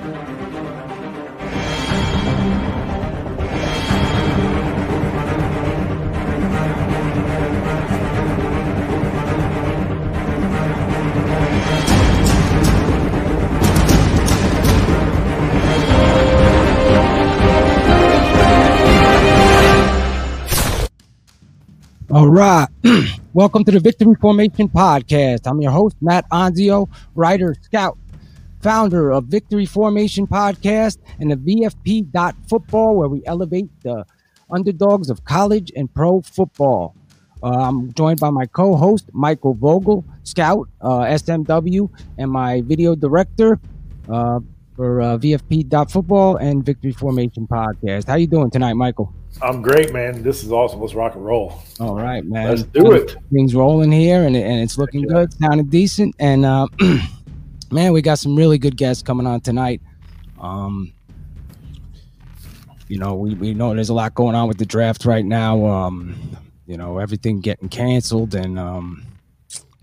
All right. Welcome to the Victory Formation Podcast. I'm your host, Matt Anzio, writer, scout, founder of Victory Formation Podcast and the VFP Football, where we elevate the underdogs of college and pro football. Uh, I'm joined by my co-host, Michael Vogel, scout, uh, SMW, and my video director uh, for uh, VFP Football and Victory Formation Podcast. How you doing tonight, Michael? I'm great, man. This is awesome. Let's rock and roll. All right, man. Let's do it. Things rolling here, and, and it's looking good, sounding decent. And uh, man, we got some really good guests coming on tonight. Um, you know, we, we know there's a lot going on with the draft right now. Um, you know, everything getting canceled, and um,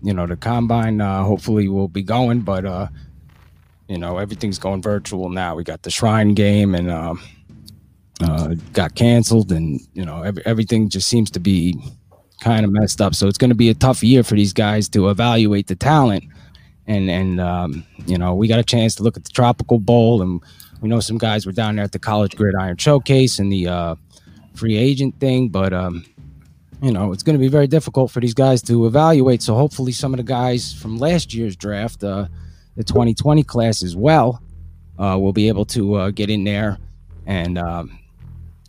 you know, the combine uh, hopefully will be going, but uh, you know, everything's going virtual now. We got the Shrine game, and um, uh, got canceled, and you know every, everything just seems to be kind of messed up. So it's going to be a tough year for these guys to evaluate the talent. And and um, you know we got a chance to look at the Tropical Bowl, and we know some guys were down there at the College Gridiron Showcase and the uh, free agent thing, but um, you know it's going to be very difficult for these guys to evaluate. So hopefully some of the guys from last year's draft, uh, the 2020 class as well, uh, will be able to uh, get in there and um,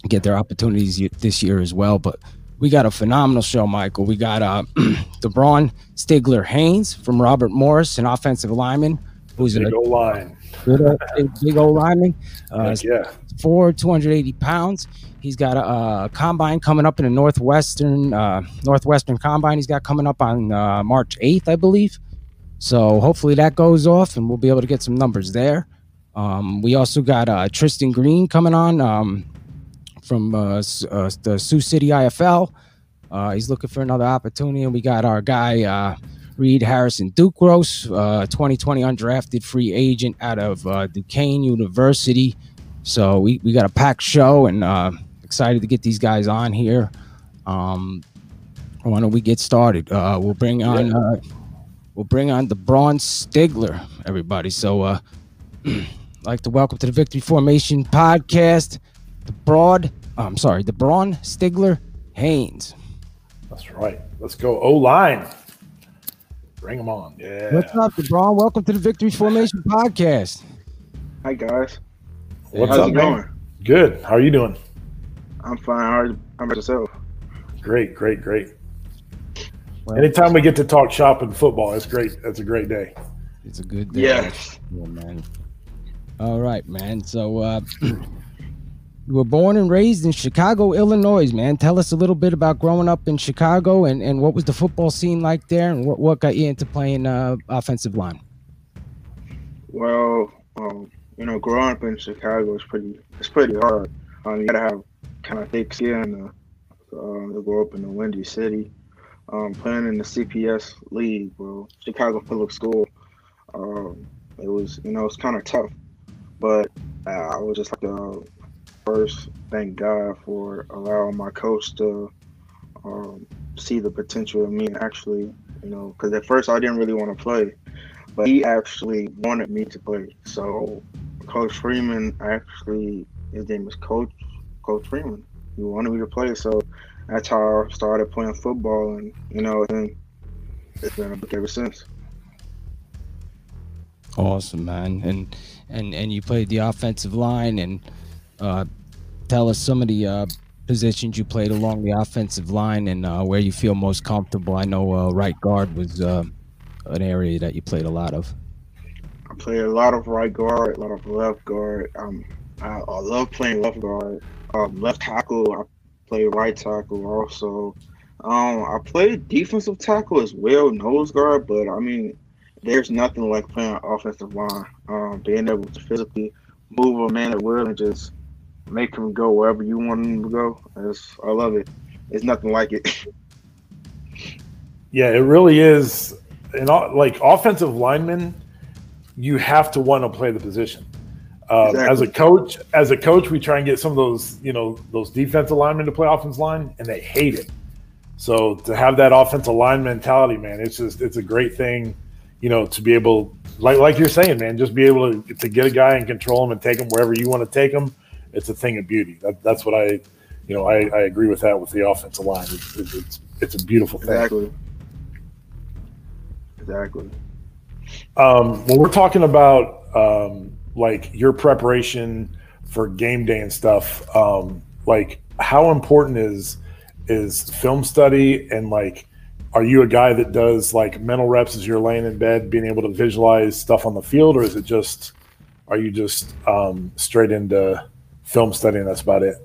get their opportunities this year as well. But we got a phenomenal show, Michael. We got uh, DeBron Stigler Haynes from Robert Morris, an offensive lineman who's big old line. Good, uh, big, big old lineman. Uh, yeah. Four, 280 pounds. He's got a, a, combine coming up in the Northwestern uh, Northwestern Combine. He's got coming up on uh, March 8th, I believe. So hopefully that goes off and we'll be able to get some numbers there. Um, we also got uh, Tristan Green coming on. Um, from uh, uh, the Sioux City IFL. Uh, he's looking for another opportunity, and we got our guy uh, Reed Harrison Ducros, 2020 undrafted free agent out of Duquesne University. So we, we got a packed show, and excited to get these guys on here. Um, why don't we get started? Uh, we'll bring on uh, we'll bring on DeBron Stigler, everybody. So, uh, I'd like to welcome to the Victory Formation podcast, the Broad Oh, I'm sorry, DeBron Stigler Haynes. That's right. Let's go O line. Bring them on. Yeah. What's up, DeBron? Welcome to the Victory Formation Podcast. Hi guys. What's How's up, going? Man? Good. How are you doing? I'm fine. How, are, how about yourself? Great, great, great. Well, Anytime we get to talk shop and football, it's great. That's a great day. It's a good day. Yes. Yeah, man. All right, man. So uh You were born and raised in Chicago, Illinois, man. Tell us a little bit about growing up in Chicago and, and what was the football scene like there and what, what got you into playing uh, offensive line? Well, um, you know, growing up in Chicago is pretty it's pretty hard. Um, you gotta have kind of thick skin uh, to grow up in a windy city. Um, playing in the CPS league, bro, Chicago Public School. Um, it was, you know, it's kind of tough, but uh, I was just like a first thank God for allowing my coach to um, see the potential in me actually, you know, because at first I didn't really want to play, but he actually wanted me to play. So Coach Freeman actually, his name is Coach Coach Freeman. He wanted me to play, so that's how I started playing football, and you know, and it's been a book ever since. Awesome, man, and and and you played the offensive line and uh, tell us some of the uh, positions you played along the offensive line and uh, where you feel most comfortable. I know uh, right guard was uh, an area that you played a lot of. I played a lot of right guard, a lot of left guard. Um, I, I love playing left guard. Um, left tackle, I played right tackle also. Um, I played defensive tackle as well, nose guard, but I mean, there's nothing like playing offensive line. Um, being able to physically move a man at will and just make him go wherever you want him to go. It's, I love it. It's nothing like it. yeah, it really is. And like offensive linemen, you have to want to play the position. Um, exactly. As a coach, as a coach, we try and get some of those, you know, those defensive linemen to play offense line, and they hate it. So to have that offensive line mentality, man, it's just it's a great thing, you know, to be able, like like you're saying, man, just be able to, to get a guy and control him and take him wherever you want to take him. It's a thing of beauty. That, that's what I, you know, I, I agree with that with the offensive line. It's, it's, it's a beautiful thing. Exactly. Exactly. Um, when we're talking about um, like your preparation for game day and stuff, um, like how important is is film study and like are you a guy that does like mental reps as you're laying in bed, being able to visualize stuff on the field, or is it just are you just um, straight into film study and that's about it?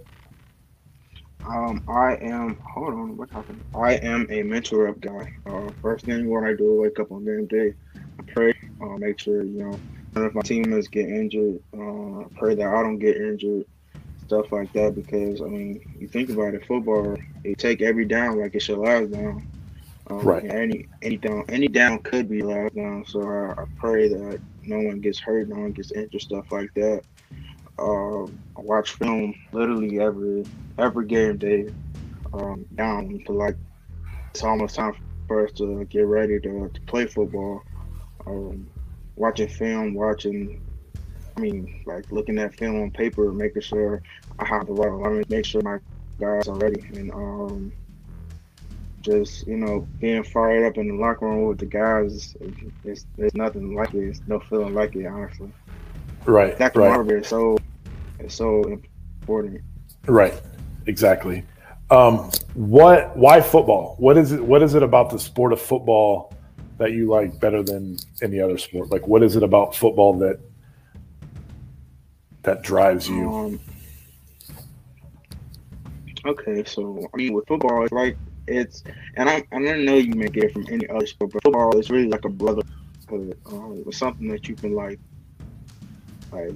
Um, I am. Hold on, what happened? I am a mentor rep guy. Uh, first thing when I do, wake up on game day, I pray, uh, make sure you know none of my teammates get injured. Uh, pray that I don't get injured, stuff like that. Because I mean, you think about it, football, you take every down like it's your last down. Um, right. Any any down any down could be last down. So I, I, pray that no one gets hurt, no one gets injured, stuff like that. Uh, I watch film literally every every game day um, down to like it's almost time for us to get ready to, to play football. Um, watching film, watching, I mean, like looking at film on paper, making sure I have the right alignment, make sure my guys are ready, and um, just you know being fired up in the locker room with the guys. It's, there's nothing like it. It's no feeling like it, honestly. Right. That right. is so it's so important. Right. Exactly. Um, what? Why football? What is it? What is it about the sport of football that you like better than any other sport? Like, what is it about football that that drives you? Um, okay, so I mean, with football, it's like it's, and I I don't know you may get from any other sport, but football is really like a brotherhood. Um, it's something that you can like, like.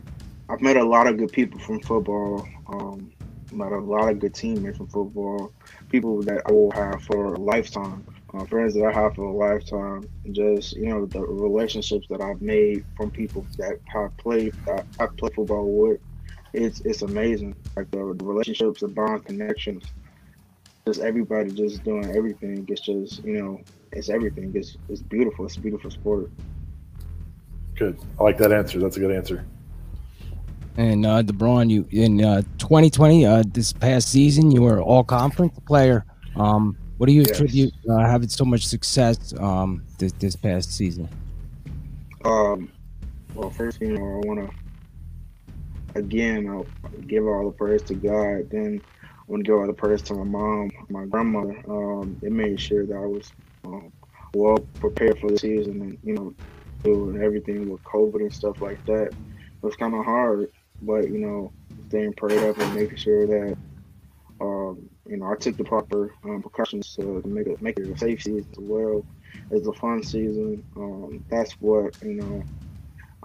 I've met a lot of good people from football. Um, met a lot of good teammates from football. People that I will have for a lifetime uh, friends that I have for a lifetime, just you know the relationships that I've made from people that I played I play football with. It's it's amazing. Like the, the relationships, the bond connections, just everybody just doing everything. It's just you know it's everything. It's it's beautiful. It's a beautiful sport. Good. I like that answer. That's a good answer. And uh, DeBron, you in uh, 2020, uh, this past season, you were all conference player. Um, what do you yes. attribute uh, having so much success um, this this past season? Um, well, first, you know, I want to again I'll give all the praise to God. Then I want to give all the praise to my mom, my grandmother. Um, they made sure that I was um, well prepared for the season, and you know, doing everything with COVID and stuff like that. It was kind of hard, but you know, staying prayed up and making sure that um, you know, I took the proper um, precautions to, make it make it a safe season as well as a fun season. Um, that's what you know.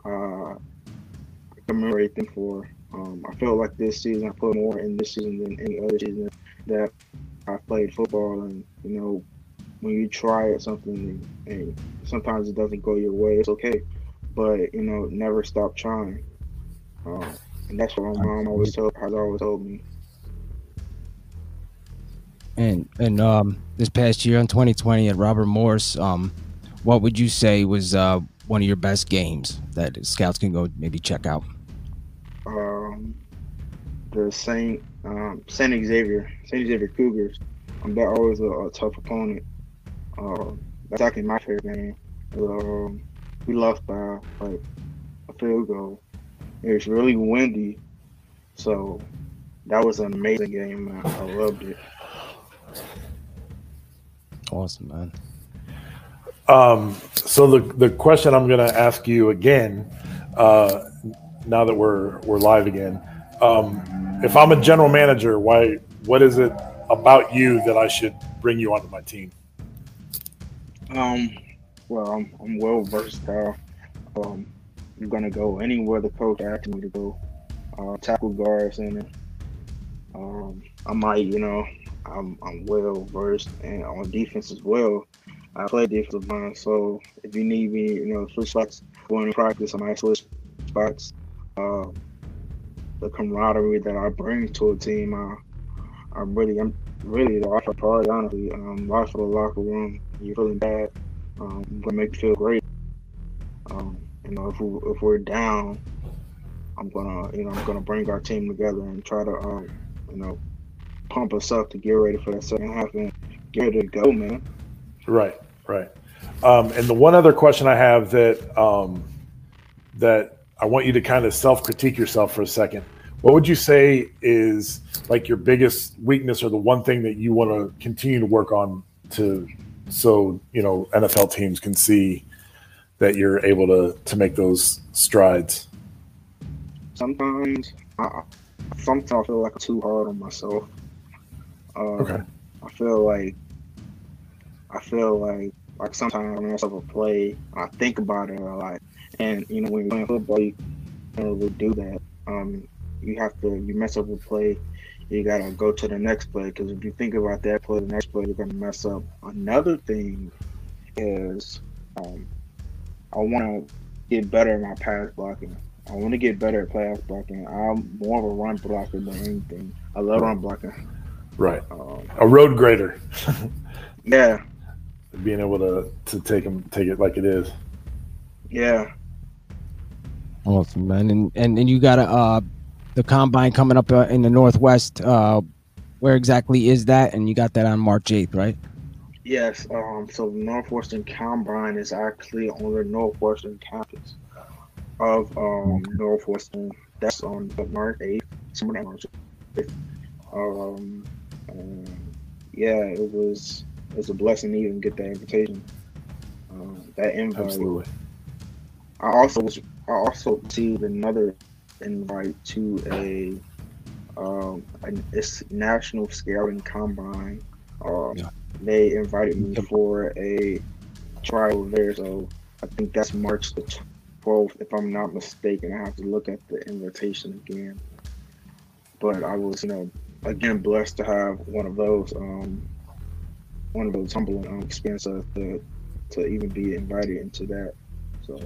Uh, I commemorate them for. Um, I felt like this season I put more in this season than any other season that I played football, and you know, when you try at something and, sometimes it doesn't go your way, it's okay, but you know, never stop trying. Uh, and that's what my mom always told has always told me. And and um, this past year in 2020 at Robert Morris, um, what would you say was uh, one of your best games that scouts can go maybe check out? Um, the Saint um, Saint Xavier Saint Xavier Cougars. Um, they're always a, a tough opponent. Uh, that's actually my favorite game. Um, we lost by like a field goal. It was really windy, so that was an amazing game. Man. I loved it. Awesome, man. Um, so the the question I'm going to ask you again, uh, now that we're we're live again, um, if I'm a general manager, why what is it about you that I should bring you onto my team? Um, well, I'm, I'm well versatile. Um, I'm gonna go anywhere the coach asks me to go. Uh, tackle guard center. Um, I might, you know, I'm I'm well versed and on defense as well. I play defensive line, so if you need me, you know, switch spots going to practice, I might switch spots. Uh, the camaraderie that I bring to a team. I, I really, I'm really the the party, honestly. Um, life of the locker room. You're feeling bad. Um, gonna make you feel great. Um, you know, if we if we're down, I'm gonna you know I'm gonna bring our team together and try to uh, you know pump us up to get ready for that second half and get ready to go, man. Right, right. Um, and the one other question I have that um, that I want you to kind of self critique yourself for a second. What would you say is like your biggest weakness or the one thing that you want to continue to work on to so you know NFL teams can see that you're able to to make those strides? Sometimes, I, sometimes I feel like I'm too hard on myself. Uh, Okay. I feel like I feel like like sometimes I mess up a play, I think about it a lot, and you know when you're playing football, you can't really do that. Um, you have to you mess up a play, you gotta go to the next play because if you think about that play, the next play you're gonna mess up. Another thing is um, I want to get better at my pass blocking. I want to get better at pass blocking. I'm more of a run blocker than anything. I love run blocking. Right. Um, A road grader, yeah, being able to to take them take it like it is. yeah. Awesome, man. And and, and you got a uh, the combine coming up uh, in the Northwest. Uh, where exactly is that? And you got that on March eighth, right? Yes, um, so the Northwestern Combine is actually on the Northwestern campus of um, Northwestern. That's on the March 8th, somewhere on March 8th. Um, um, yeah, it was it was a blessing to even get that invitation. Um, that invite. Absolutely. I also was I also received another invite to a um an, it's national scouting combine. Um, Yeah. They invited me for a trial there, so I think that's March the twelfth, if I'm not mistaken. I have to look at the invitation again. But I was, you know, again blessed to have one of those, um, one of those humbling um, experiences to to even be invited into that. So.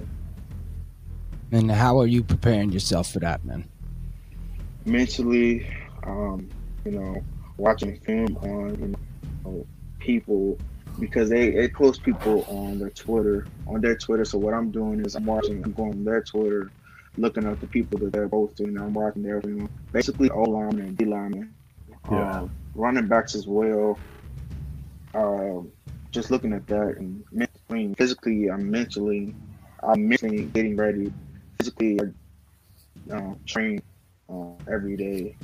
And how are you preparing yourself for that, man? mentally, um, you know, watching film on you know, people because they, they post people on their Twitter on their Twitter. So what I'm doing is I'm watching, I'm going on their Twitter, looking at the people that they're posting. And I'm watching know, basically O linemen and D linemen, Yeah. um, running backs as well. Um, just looking at that and mentally, physically, I'm mentally, I'm mentally getting ready. Physically, I uh, train uh, every day.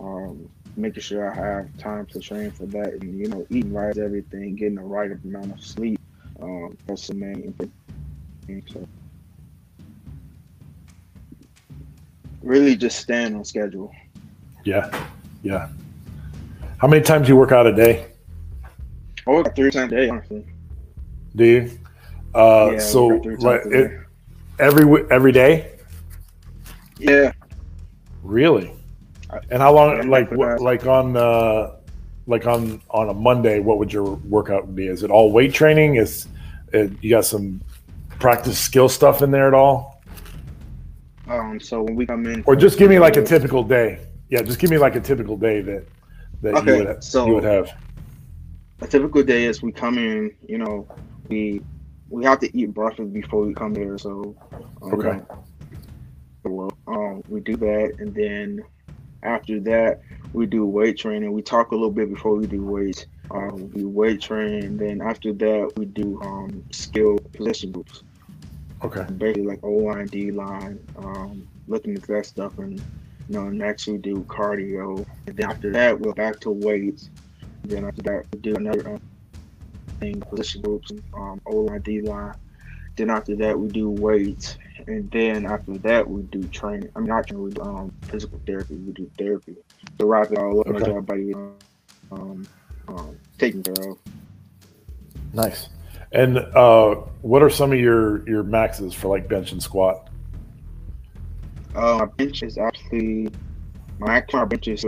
Um, making sure I have time to train for that, and you know, eating right, everything, getting the right amount of sleep. Um, that's the main thing. So, really, just staying on schedule. Yeah. Yeah. How many times do you work out a day? I work three times a day, honestly. Do you? Uh, Yeah, so work out three times like it, every every day? Yeah, Really? And how long? Like what? Like on uh, like on on a Monday, what would your workout be? Is it all weight training? Is it, you got some practice skill stuff in there at all? Um, so when we come in, Or just give me like a typical day. Yeah, just give me like a typical day that that Okay, you would so- you would have. a typical day is we come in, you know, we we have to eat breakfast before we come here, so um, Okay. Well, um, we do that, and then after that, we do weight training. We talk a little bit before we do weights. Um, we weight train, then after that, we do um, skill position groups. Okay. basically like O line, D line, um, looking at that stuff, and you know, next we do cardio, and then after that we're back to weights. Then after that we do another um, thing, position groups, um, O line, D line. Then after that we do weights, and then after that we do training. I'm not training, we do um, physical therapy. We do therapy to wrap it all up, Okay. sure everybody um, um, taken care of. Nice. And uh, what are some of your your maxes for like bench and squat? Uh, my bench is actually my actual my bench is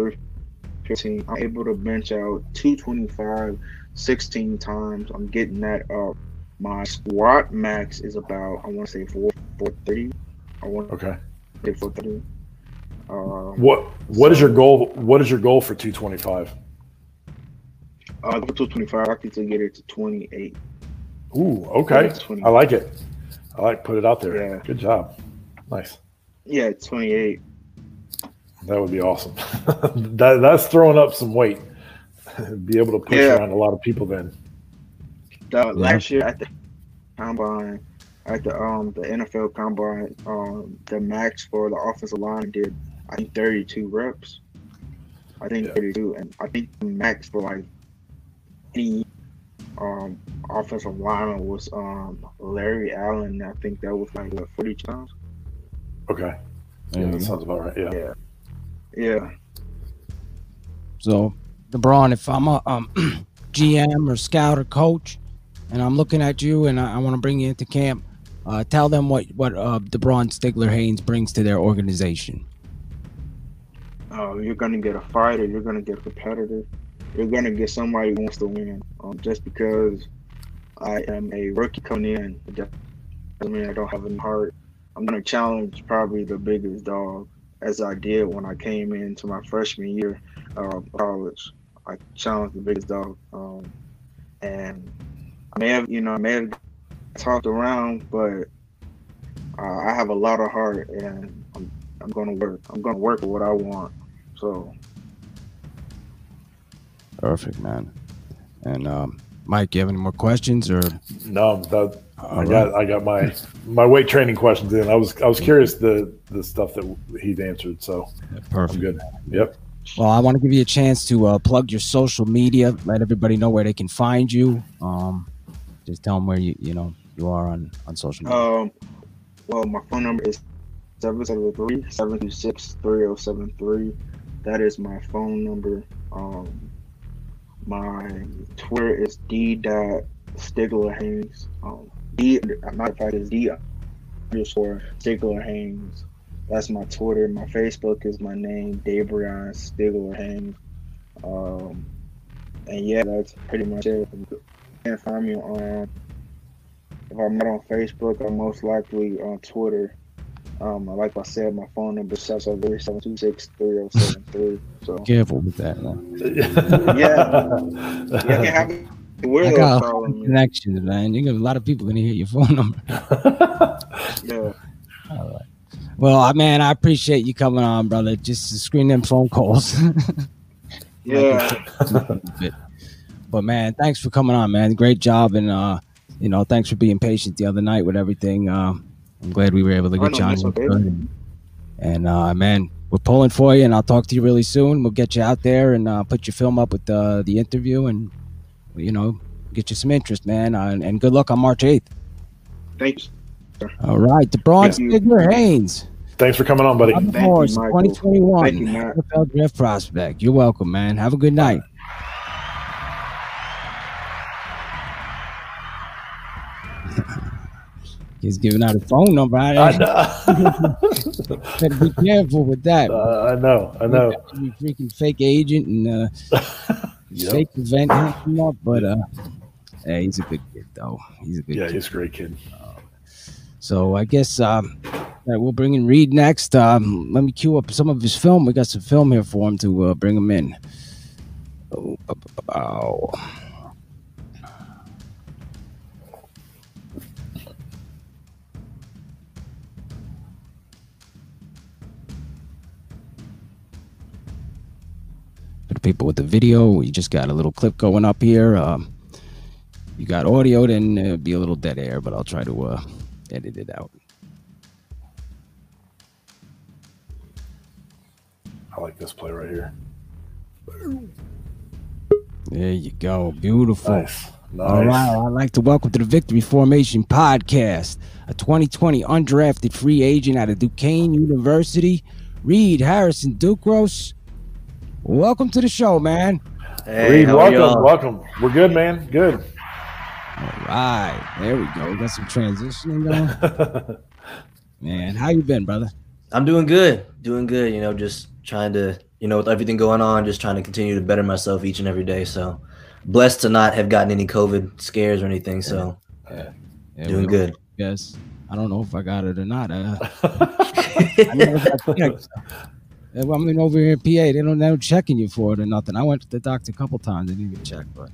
15. I'm able to bench out 225 16 times. I'm getting that up. My squat max is about I want to say 4 430. I want Okay. say 430. Um, What What is So- your goal? What is your goal for 225? uh, go to 25. I think to get it to 28. Ooh, okay. I like it. I like put it out there. Yeah. Good job. Nice. Yeah, 28. That would be awesome. that, that's throwing up some weight. Be able to push Yeah. around a lot of people then. The, Last year at the combine, at the um the NFL combine, um the max for the offensive line did I think 32 reps. I think Yeah. 32, and I think the max for like any um offensive lineman was um Larry Allen. I think that was like what 40 times. Okay. There Yeah, you that sounds about right. Yeah. Yeah, yeah. So, LeBron, if I'm a um, GM or scout or coach, and I'm looking at you and I, I want to bring you into camp, uh, tell them what what uh, LeBron Stigler Haynes brings to their organization. Uh, you're gonna get a fighter. You're gonna get a competitor. You're gonna get somebody who wants to win. Um, just because I am a rookie coming in, doesn't mean I don't have any heart. I'm gonna challenge probably the biggest dog, as I did when I came into my freshman year of college. I challenged the biggest dog, um, and I may have, you know, I may have talked around, but uh, I have a lot of heart, and I'm, I'm gonna work. I'm gonna work for what I want. So Perfect, man. And um, Mike, you have any more questions or? No, that I All got I got my my weight training questions in. I was I was curious the the stuff that he'd answered. So I'm Perfect. good. Yep. Well, I want to give you a chance to uh, plug your social media. Let everybody know where they can find you. Um, just tell them where you you know you are on on social media. Um, well, my phone number is 773-726-3073. That is my phone number. Um, my Twitter is d dot Stigler Haynes. Um, D, matter of fact, is D underscore Stigler Haynes. That's my Twitter. My Facebook is my name, Dabrion Stigler Haynes. Um, and yeah, that's pretty much it. You can find me on if I'm not on Facebook, I'm most likely on Twitter. Um, like I said, my phone number is 726-3073. So Careful with that. Man. Yeah. you can have I weirdos got calling connections, man. You got a lot of people gonna hear your phone number. Yeah. All right. Well, I man, I appreciate you coming on, brother. Just to screen them phone calls. Yeah. But man, thanks for coming on, man. Great job, and uh, you know, thanks for being patient the other night with everything. Uh, I'm glad we were able to Oh, get you on. okay. And, and uh, man, we're pulling for you, and I'll talk to you really soon. We'll get you out there and uh, put your film up with the the interview, and you know, get you some interest, man. Uh, and, and good luck on March 8th. Thanks. All right, DeBron Thank you. Stigler Haynes. Thanks for coming on, buddy. Of Thank course, you, 2021 you, NFL Draft Prospect. You're welcome, man. Have a good night. He's giving out his phone number. I, I know. better be careful with that. Uh, I know. I know. You freaking fake agent and uh, Yep. fake event him up, but uh, hey, he's a good kid though. He's a good Yeah, kid. he's a great kid. So I guess um, that we'll bring in Reed next. Um, let me cue up some of his film. We got some film here for him to uh, bring him in. Oh, oh, oh, people with the video, we just got a little clip going up here. Um, you got audio, then uh, be a little dead air, but I'll try to uh, edit it out. I like this play right here. There you go. Beautiful. Nice. Nice. All right. I'd like to welcome to the Victory Formation podcast a 2020 undrafted free agent out of Duquesne University, Reed Harrison Ducros. Welcome to the show, man. Hey, Reed, welcome. Welcome. We're good, man. Good. All right. There we go. We got some transitioning going. Man, how you been, brother? I'm doing good, doing good. You know, just trying to, you know, with everything going on, just trying to continue to better myself each and every day. So blessed to not have gotten any COVID scares or anything. So Yeah, doing good. Yes. I don't know if I got it or not. Uh, I never got checked. I mean, over here in PA, they don't they're checking you for it or nothing. I went to the doctor a couple times, they didn't even check, but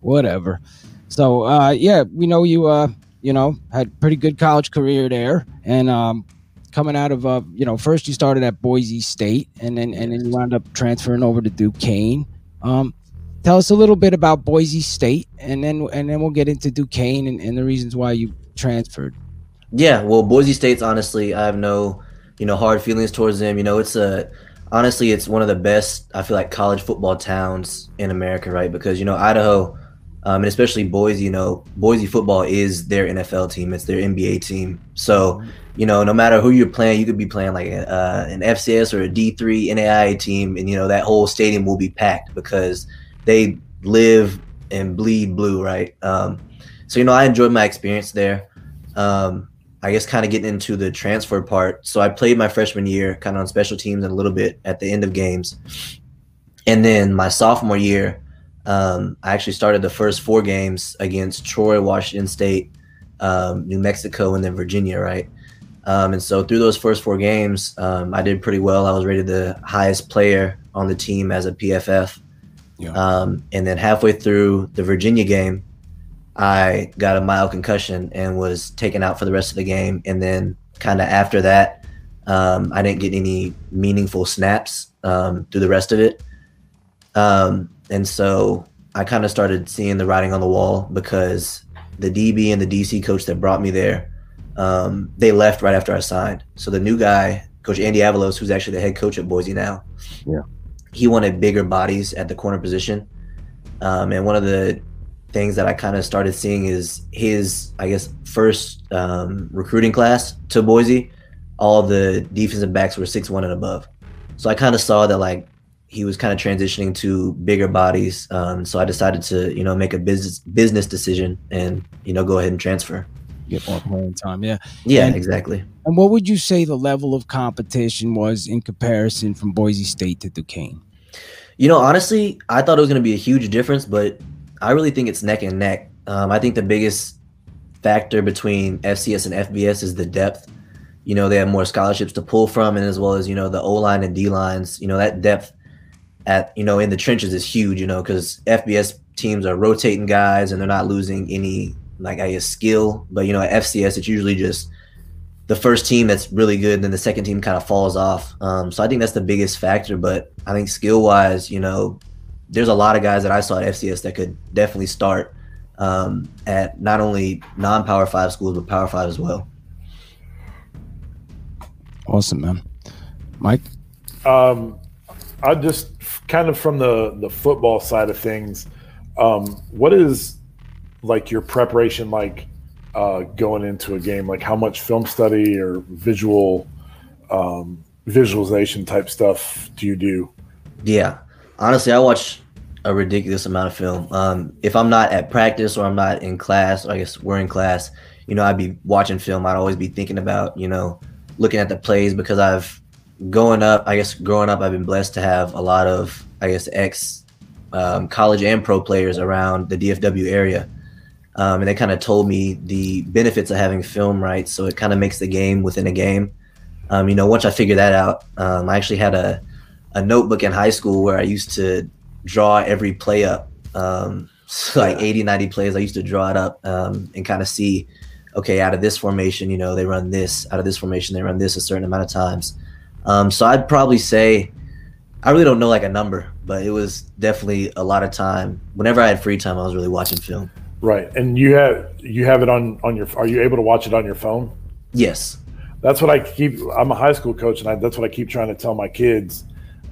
whatever. So uh, yeah, we know you. Uh, you know, had pretty good college career there, and um, coming out of uh, you know, first you started at Boise State, and then and then you wound up transferring over to Duquesne. Um, tell us a little bit about Boise State, and then and then we'll get into Duquesne and, and the reasons why you transferred. Yeah, well, Boise State's honestly, I have no, you know, hard feelings towards them. You know, it's a honestly, it's one of the best I feel like college football towns in America, right? Because you know, Idaho, um, and especially Boise, you know, Boise football is their NFL team, it's their NBA team. So, you know, no matter who you're playing, you could be playing like a, uh, an FCS or a D3 NAIA team, and you know that whole stadium will be packed because they live and bleed blue, right? Um, so you know, I enjoyed my experience there. Um, I guess kind of getting into the transfer part. So I played my freshman year kind of on special teams and a little bit at the end of games. And then my sophomore year, um, I actually started the first four games against Troy, Washington State, um, New Mexico, and then Virginia, right? Um, and so through those first four games, um, I did pretty well. I was rated the highest player on the team as a PFF. Yeah. Um, and then halfway through the Virginia game, I got a mild concussion and was taken out for the rest of the game. And then kind of after that, um, I didn't get any meaningful snaps um, through the rest of it. Um, and so I kind of started seeing the writing on the wall because the DB and the DC coach that brought me there, um, they left right after I signed. So the new guy, Coach Andy Avalos, who's actually the head coach at Boise now, yeah, he wanted bigger bodies at the corner position. Um, and one of the things that I kind of started seeing is his, I guess, first um, recruiting class to Boise. All the defensive backs were six one and above, so I kind of saw that like he was kind of transitioning to bigger bodies. Um, so I decided to you know make a business business decision and you know go ahead and transfer. Get more playing time, yeah. Yeah, and, exactly. And what would you say the level of competition was in comparison from Boise State to Duquesne? You know, honestly, I thought it was going to be a huge difference, but I really think it's neck and neck. Um, I think the biggest factor between FCS and FBS is the depth. You know, they have more scholarships to pull from, and as well as you know the O line and D lines. You know that depth at you know in the trenches is huge. You know, because FBS teams are rotating guys and they're not losing any like I guess skill. But you know, at FCS it's usually just the first team that's really good, and then the second team kind of falls off. Um, so I think that's the biggest factor. But I think skill wise, you know, there's a lot of guys that I saw at FCS that could definitely start um, at not only non-power five schools but power five as well. Awesome, man. Mike, um, I just kind of from the the football side of things. Um, what is like your preparation like uh, going into a game? Like how much film study or visual um, visualization type stuff do you do? Yeah, honestly, I watch a ridiculous amount of film. Um, if I'm not at practice or I'm not in class, I guess we're in class, you know, I'd be watching film. I'd always be thinking about, you know, looking at the plays because I've growing up, I guess growing up, I've been blessed to have a lot of, I guess, ex um, college and pro players around the DFW area. Um, and they kind of told me the benefits of having film rights. So it kind of makes the game within a game. Um, you know, once I figured that out, um, I actually had a, a notebook in high school where I used to draw every play up. Um, so like 80, 90 plays, I used to draw it up um, and kind of see, okay, out of this formation, you know, they run this. Out of this formation, they run this a certain amount of times. Um, so I'd probably say, I really don't know like a number, but it was definitely a lot of time. Whenever I had free time, I was really watching film. Right, and you have you have it on on your. Are you able to watch it on your phone? Yes. That's what I keep. I'm a high school coach, and I, that's what I keep trying to tell my kids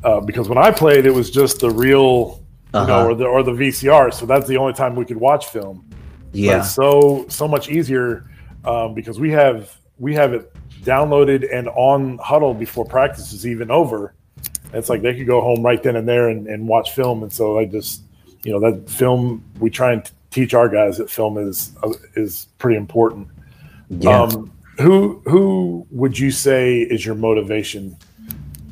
uh, because when I played, it was just the real, uh-huh. you know, or the or the VCR. So that's the only time we could watch film. Yeah. so so much easier um, because we have we have it downloaded and on Hudl before practice is even over. It's like they could go home right then and there and, and watch film. And so I just, you know, that film we try and t- teach our guys that film is uh, is pretty important. Yeah. Um, who who would you say is your motivation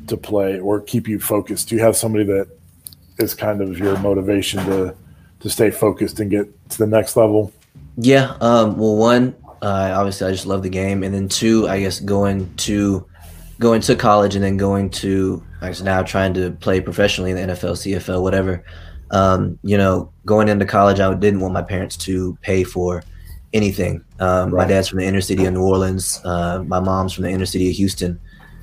to play or keep you focused? Do you have somebody that is kind of your motivation to to stay focused and get to the next level? Yeah. Um, well, one, uh, obviously, I just love the game, and then two, I guess going to going to college and then going to Actually, now trying to play professionally in the NFL, CFL, whatever. Um, you know, going into college, I didn't want my parents to pay for anything. Um, right. My dad's from the inner city of New Orleans. Uh, my mom's from the inner city of Houston.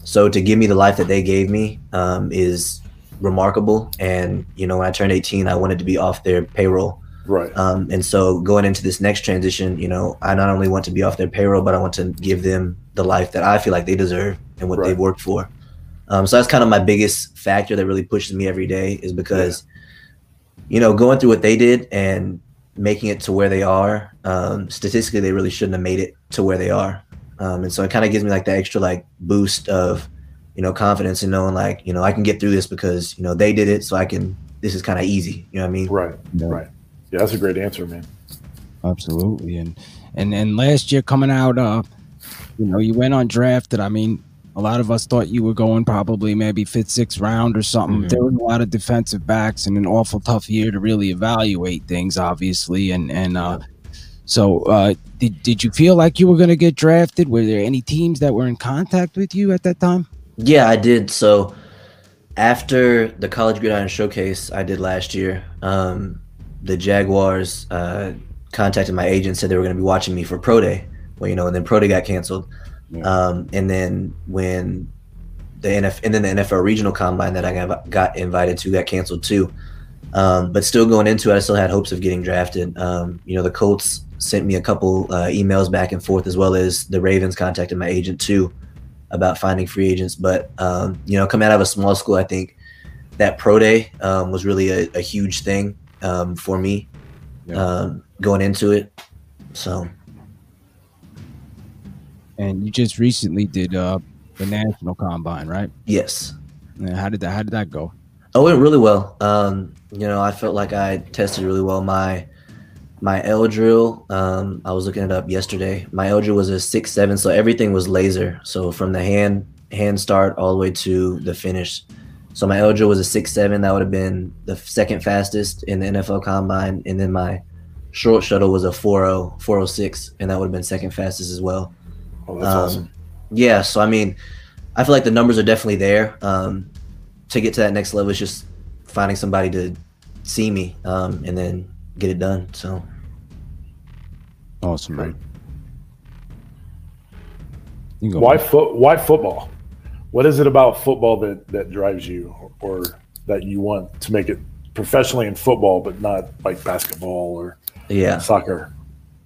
So to give me the life that they gave me um, is remarkable. And you know, when I turned 18, I wanted to be off their payroll. Right. Um, and so going into this next transition, you know, I not only want to be off their payroll, but I want to give them the life that I feel like they deserve and what right. they've worked for. Um, so that's kind of my biggest factor that really pushes me every day is because, yeah. you know, going through what they did and making it to where they are, um, statistically, they really shouldn't have made it to where they are. Um, and so it kind of gives me like the extra like boost of, you know, confidence and knowing like, you know, I can get through this because, you know, they did it. So I can, this is kind of easy. You know what I mean? Right. Yeah. Right. Yeah. That's a great answer, man. Absolutely. And, and, and last year coming out, uh, you know, you went undrafted. I mean, a lot of us thought you were going probably maybe fifth, sixth round or something. Mm-hmm. There was a lot of defensive backs and an awful tough year to really evaluate things, obviously. And and uh, so, uh, did did you feel like you were going to get drafted? Were there any teams that were in contact with you at that time? Yeah, I did. So after the College Gridiron Showcase I did last year, um, the Jaguars uh, contacted my agent, said they were going to be watching me for pro day. Well, you know, and then pro day got canceled. Yeah. Um, and then when the NFL and then the NFL regional combine that I got, got invited to got canceled too. Um, but still going into it, I still had hopes of getting drafted. Um, you know, the Colts sent me a couple uh, emails back and forth, as well as the Ravens contacted my agent too about finding free agents. But um, you know, coming out of a small school, I think that pro day um, was really a, a huge thing um, for me yeah. Um, going into it. So and you just recently did uh, the national combine, right? Yes. And how did that? How did that go? Oh, it went really well. Um, you know, I felt like I tested really well. My my L drill, um, I was looking it up yesterday. My L drill was a six seven, so everything was laser. So from the hand hand start all the way to the finish. So my L drill was a six seven. That would have been the second fastest in the NFL combine, and then my short shuttle was a 4.0, 406, and that would have been second fastest as well. Oh, that's um, awesome. Yeah, so I mean, I feel like the numbers are definitely there. Um, to get to that next level is just finding somebody to see me um, and then get it done. So awesome, man. Why foot? Why football? What is it about football that that drives you, or that you want to make it professionally in football, but not like basketball or yeah soccer?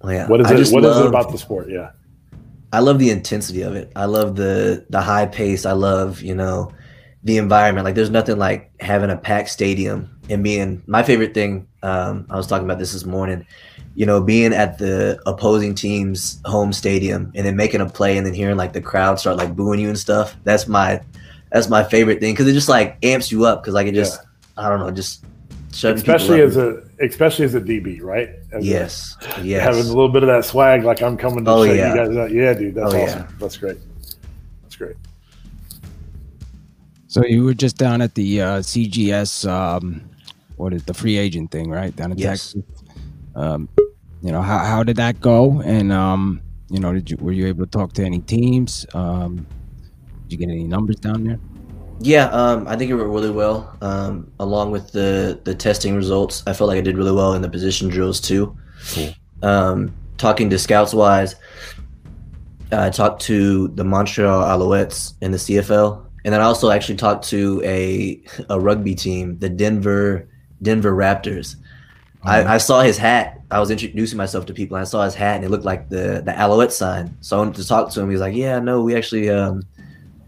Yeah. What is it? What love, is it about the sport? Yeah. I love the intensity of it. I love the the high pace. I love you know the environment. Like there's nothing like having a packed stadium and being my favorite thing. Um, I was talking about this this morning. You know, being at the opposing team's home stadium and then making a play and then hearing like the crowd start like booing you and stuff. That's my that's my favorite thing because it just like amps you up because like it just yeah. I don't know just especially as a especially as a DB, right? As yes, a, yes. Having a little bit of that swag, like I'm coming to oh, show yeah. you guys out. Yeah, dude, that's oh, awesome. Yeah. That's great. That's great. So you were just down at the uh, CGS, um, what is the free agent thing, right? Down in yes. Texas. Um, you know, how how did that go? And um, you know, did you were you able to talk to any teams? Um, did you get any numbers down there? Yeah, um, I think it went really well. Um, along with the the testing results, I felt like I did really well in the position drills too. Cool. Um, talking to scouts wise, I talked to the Montreal Alouettes in the CFL, and then I also actually talked to a a rugby team, the Denver Denver Raptors. I, I, saw his hat. I was introducing myself to people. And I saw his hat, and it looked like the the Alouette sign. So I wanted to talk to him. He was like, "Yeah, no, we actually um,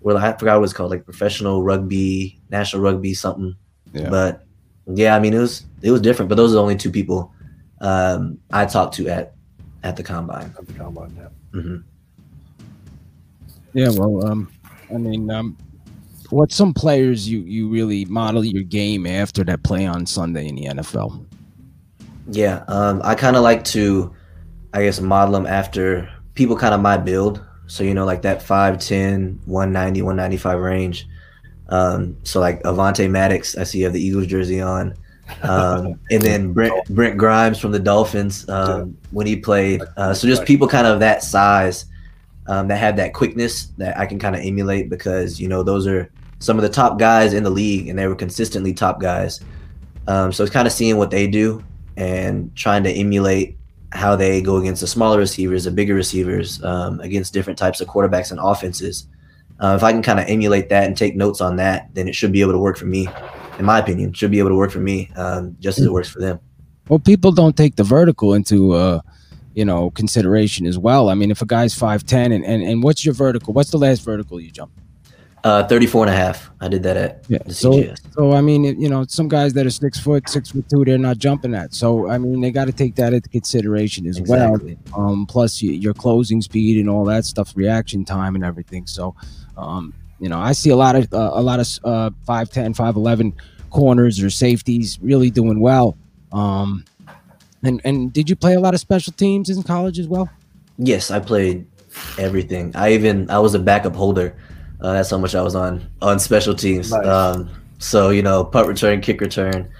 well, I forgot what it's called, like professional rugby, national rugby, something. Yeah. But yeah, I mean, it was it was different. But those are the only two people um, I talked to at at the combine. At the combine, yeah. Mm-hmm. Yeah, well, um, I mean, um, what some players you you really model your game after that play on Sunday in the NFL? Yeah, um, I kind of like to, I guess, model them after people kind of my build. So, you know, like that 5'10, 190, 195 range. Um, so like Avonte Maddox, I see you have the Eagles jersey on. Um, and then Brent, Brent Grimes from the Dolphins um, when he played. Uh, so just people kind of that size um, that have that quickness that I can kind of emulate because, you know, those are some of the top guys in the league, and they were consistently top guys. Um, so it's kind of seeing what they do and trying to emulate how they go against the smaller receivers, the bigger receivers, um, against different types of quarterbacks and offenses. Uh, if I can kind of emulate that and take notes on that, then it should be able to work for me. In my opinion, should be able to work for me um, just as it works for them. Well, people don't take the vertical into uh, you know consideration as well. I mean, if a guy's five ten and, and and what's your vertical? What's the last vertical you jumped? Uh, 34 and a half. I did that at yeah. the So, CGS. so I mean, you know, some guys that are six foot, six foot two, they're not jumping that. So I mean, they got to take that into consideration as Exactly. well. Um, plus your closing speed and all that stuff, reaction time and everything. So, um, you know, I see a lot of uh, a lot of uh, 5'10", 5'11", corners or safeties really doing well. Um, and and did you play a lot of special teams in college as well? Yes, I played everything. I even I was a backup holder. Uh, that's how much I was on on special teams. Nice. Um, so you know, punt return, kick return,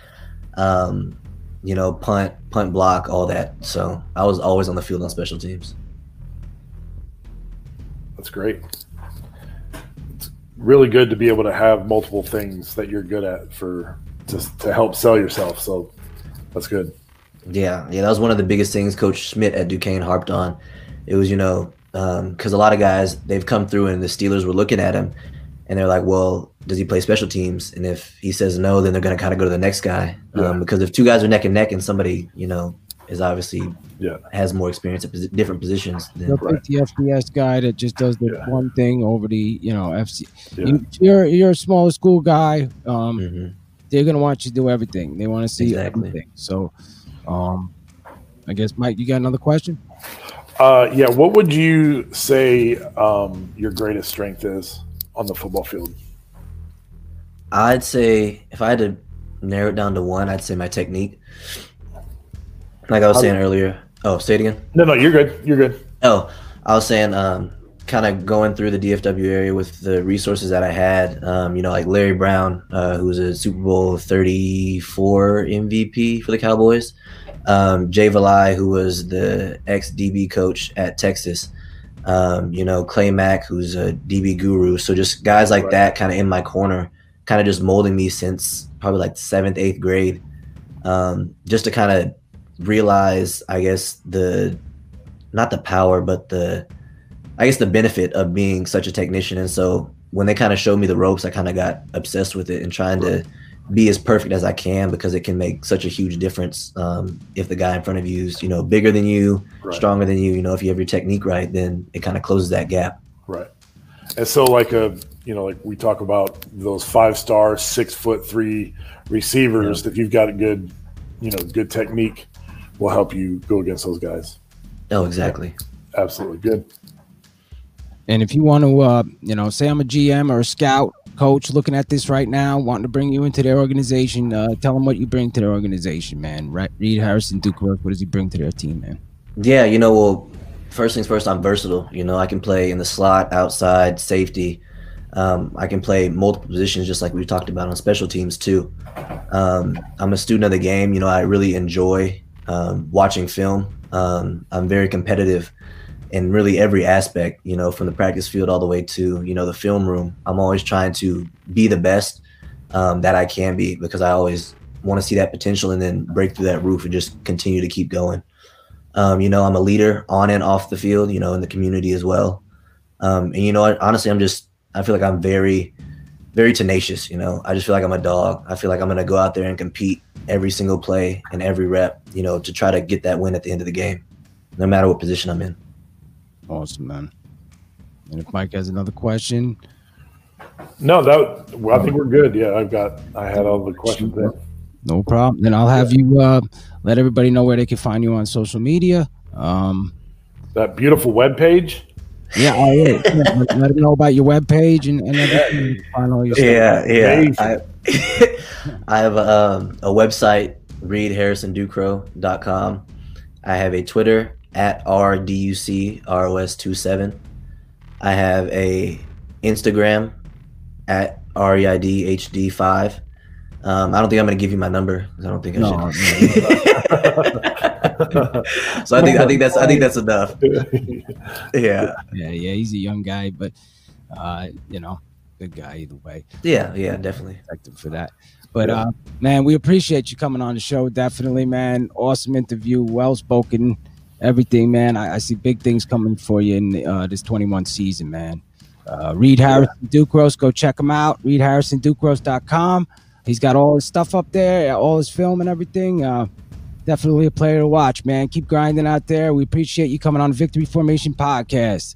um, you know, punt, punt block, all that. So I was always on the field on special teams. That's great. It's really good to be able to have multiple things that you're good at for just to help sell yourself. So that's good. Yeah, yeah, that was one of the biggest things Coach Schmitt at Duquesne harped on. It was, you know, because a lot of guys they've come through and the Steelers were looking at him, and they're like, "Well, does he play special teams?" And if he says no, then they're going to kind of go to the next guy. Yeah. Um, because if two guys are neck and neck, and somebody, you know, is obviously Yeah. has more experience at posi- different positions, then They'll take the FBS guy that just does the Yeah. one thing over the you know FC. Yeah. You, you're you're a smaller school guy. Um, Mhm. they're gonna want you to do everything. They want to see Exactly. everything. So, um, I guess Mike, you got another question? Uh, yeah. What would you say um, your greatest strength is on the football field? I'd say if I had to narrow it down to one, I'd say my technique. Like I was How- saying earlier. Oh, say it again. No, no, you're good. You're good. Oh, I was saying, um, kind of going through the DFW area with the resources that I had. Um, you know, like Larry Brown, uh, who was a Super Bowl 34 MVP for the Cowboys. Um, Jay Valai, who was the ex DB coach at Texas. Um, you know, Clay Mack, who's a DB guru. So just guys like Right. that kind of in my corner, kind of just molding me since probably like seventh, eighth grade. Um, just to kind of realize, I guess, the not the power, but the I guess the benefit of being such a technician. And so when they kind of showed me the ropes, I kind of got obsessed with it and trying to be as perfect as I can because it can make such a huge difference. Um, if the guy in front of you is, you know, bigger than you, Right. stronger than you, you know, if you have your technique right, then it kind of closes that gap. Right. And so, like a, you know, like we talk about those five star, six foot three receivers. If you've got a good, you know, good technique, will help you go against those guys. Oh, exactly. Absolutely good. And if you want to, uh, you know, say I'm a GM or a scout coach looking at this right now, wanting to bring you into their organization, uh, tell them what you bring to their organization, man. Reed Harrison, Ducros, what does he bring to their team, man? Yeah, you know, well, first things first, I'm versatile. You know, I can play in the slot, outside, safety. Um, I can play multiple positions, just like we talked about on special teams too. Um, I'm a student of the game. You know, I really enjoy um, watching film. Um, I'm very competitive in really every aspect. You know, from the practice field all the way to you know the film room. I'm always trying to be the best um, that I can be because I always want to see that potential and then break through that roof and just continue to keep going. Um, you know, I'm a leader on and off the field, you know, in the community as well. Um, and, you know, I- honestly, I'm just, I feel like I'm very, very tenacious. You know, I just feel like I'm a dog. I feel like I'm going to go out there and compete every single play and every rep, you know, to try to get that win at the end of the game, no matter what position I'm in. Awesome, man. And if Mike has another question, No, that well, I think we're good. Yeah, I've got. I had all the questions there. no problem. Then I'll have you uh, let everybody know where they can find you on social media. Um, That beautiful web page. yeah, oh, yeah, yeah. Let, let them know about your webpage and, and everything. Find all your stuff. Yeah, yeah. I, I have a, um, a website, reedharrisonducro.com. I have a Twitter at RDUCROS27. I have a Instagram at E REIDHD5. Um, I don't think I'm going to give you my number 'cause I don't think I No, should. so I think I think that's I think that's enough. Yeah. Yeah, yeah, he's a young guy, but uh, you know, good guy either way. Yeah, yeah, definitely. Respect him for that. But uh, man, we appreciate you coming on the show. Definitely, man. Awesome interview, well spoken, everything, man. I, I, see big things coming for you in uh, this 21 season, man. Uh, Reed Harrison yeah. Ducros, go check him out. ReedHarrisonDukeRoast.com. He's got all his stuff up there, all his film and everything. Uh, definitely a player to watch, man. Keep grinding out there. We appreciate you coming on Victory Formation Podcast.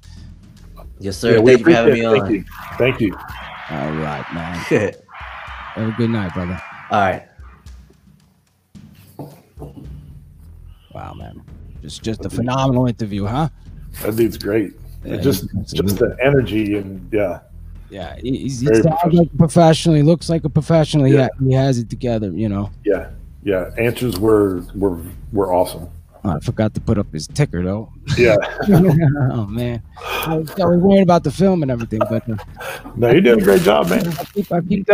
Yes, sir. Yeah, Thank you for having me on. Thank you. Thank you. All right, man. Have a good night, brother. All right. Wow, man. Just just a phenomenal interview, huh? That dude's great. Yeah, just just the energy and yeah. Yeah, he's, he sounds like a professional. He looks like a professional. Yeah. He, he has it together, you know. Yeah, yeah. Answers were were were awesome. Oh, I forgot to put up his ticker though. Yeah. oh man, I was, I was, worried about the film and everything, but uh, no, you did a great job, man. I keep, I keep,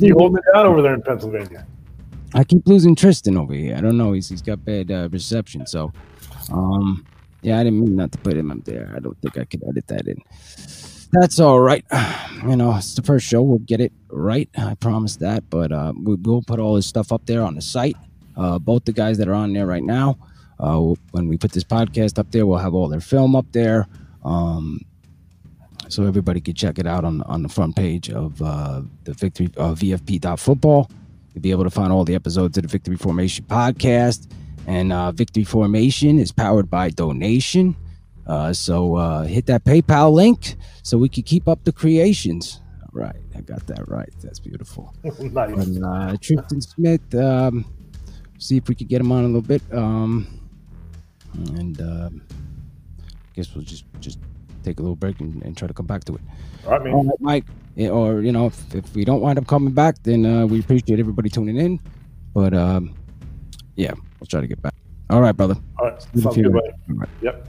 you holding it down over there in Pennsylvania. I keep losing Tristan over here. I don't know. He's he's got bad uh, reception, so um, yeah, I didn't mean not to put him up there. I don't think I could edit that in. That's all right. You know, it's the first show. We'll get it right. I promise that. But uh, we, will put all his stuff up there on the site. Uh, both the guys that are on there right now. Uh, when we put this podcast up there, we'll have all their film up there. Um, so everybody can check it out on on the front page of uh, the Victory uh, VFP.football. You'll be able to find all the episodes of the Victory Formation podcast. And uh, Victory Formation is powered by donation. Uh, so uh, hit that PayPal link so we can keep up the creations. All right, I got that right. That's beautiful. nice. And, uh, Tristan Smith, um, see if we could get him on a little bit. Um, and uh, I guess we'll just just take a little break and, and try to come back to it. All right, man. All right, Mike. Or you know, if, if we don't wind up coming back, then uh, we appreciate everybody tuning in. But um, yeah, we'll try to get back. All right, brother. All right. Sounds good, buddy. All right. Yep.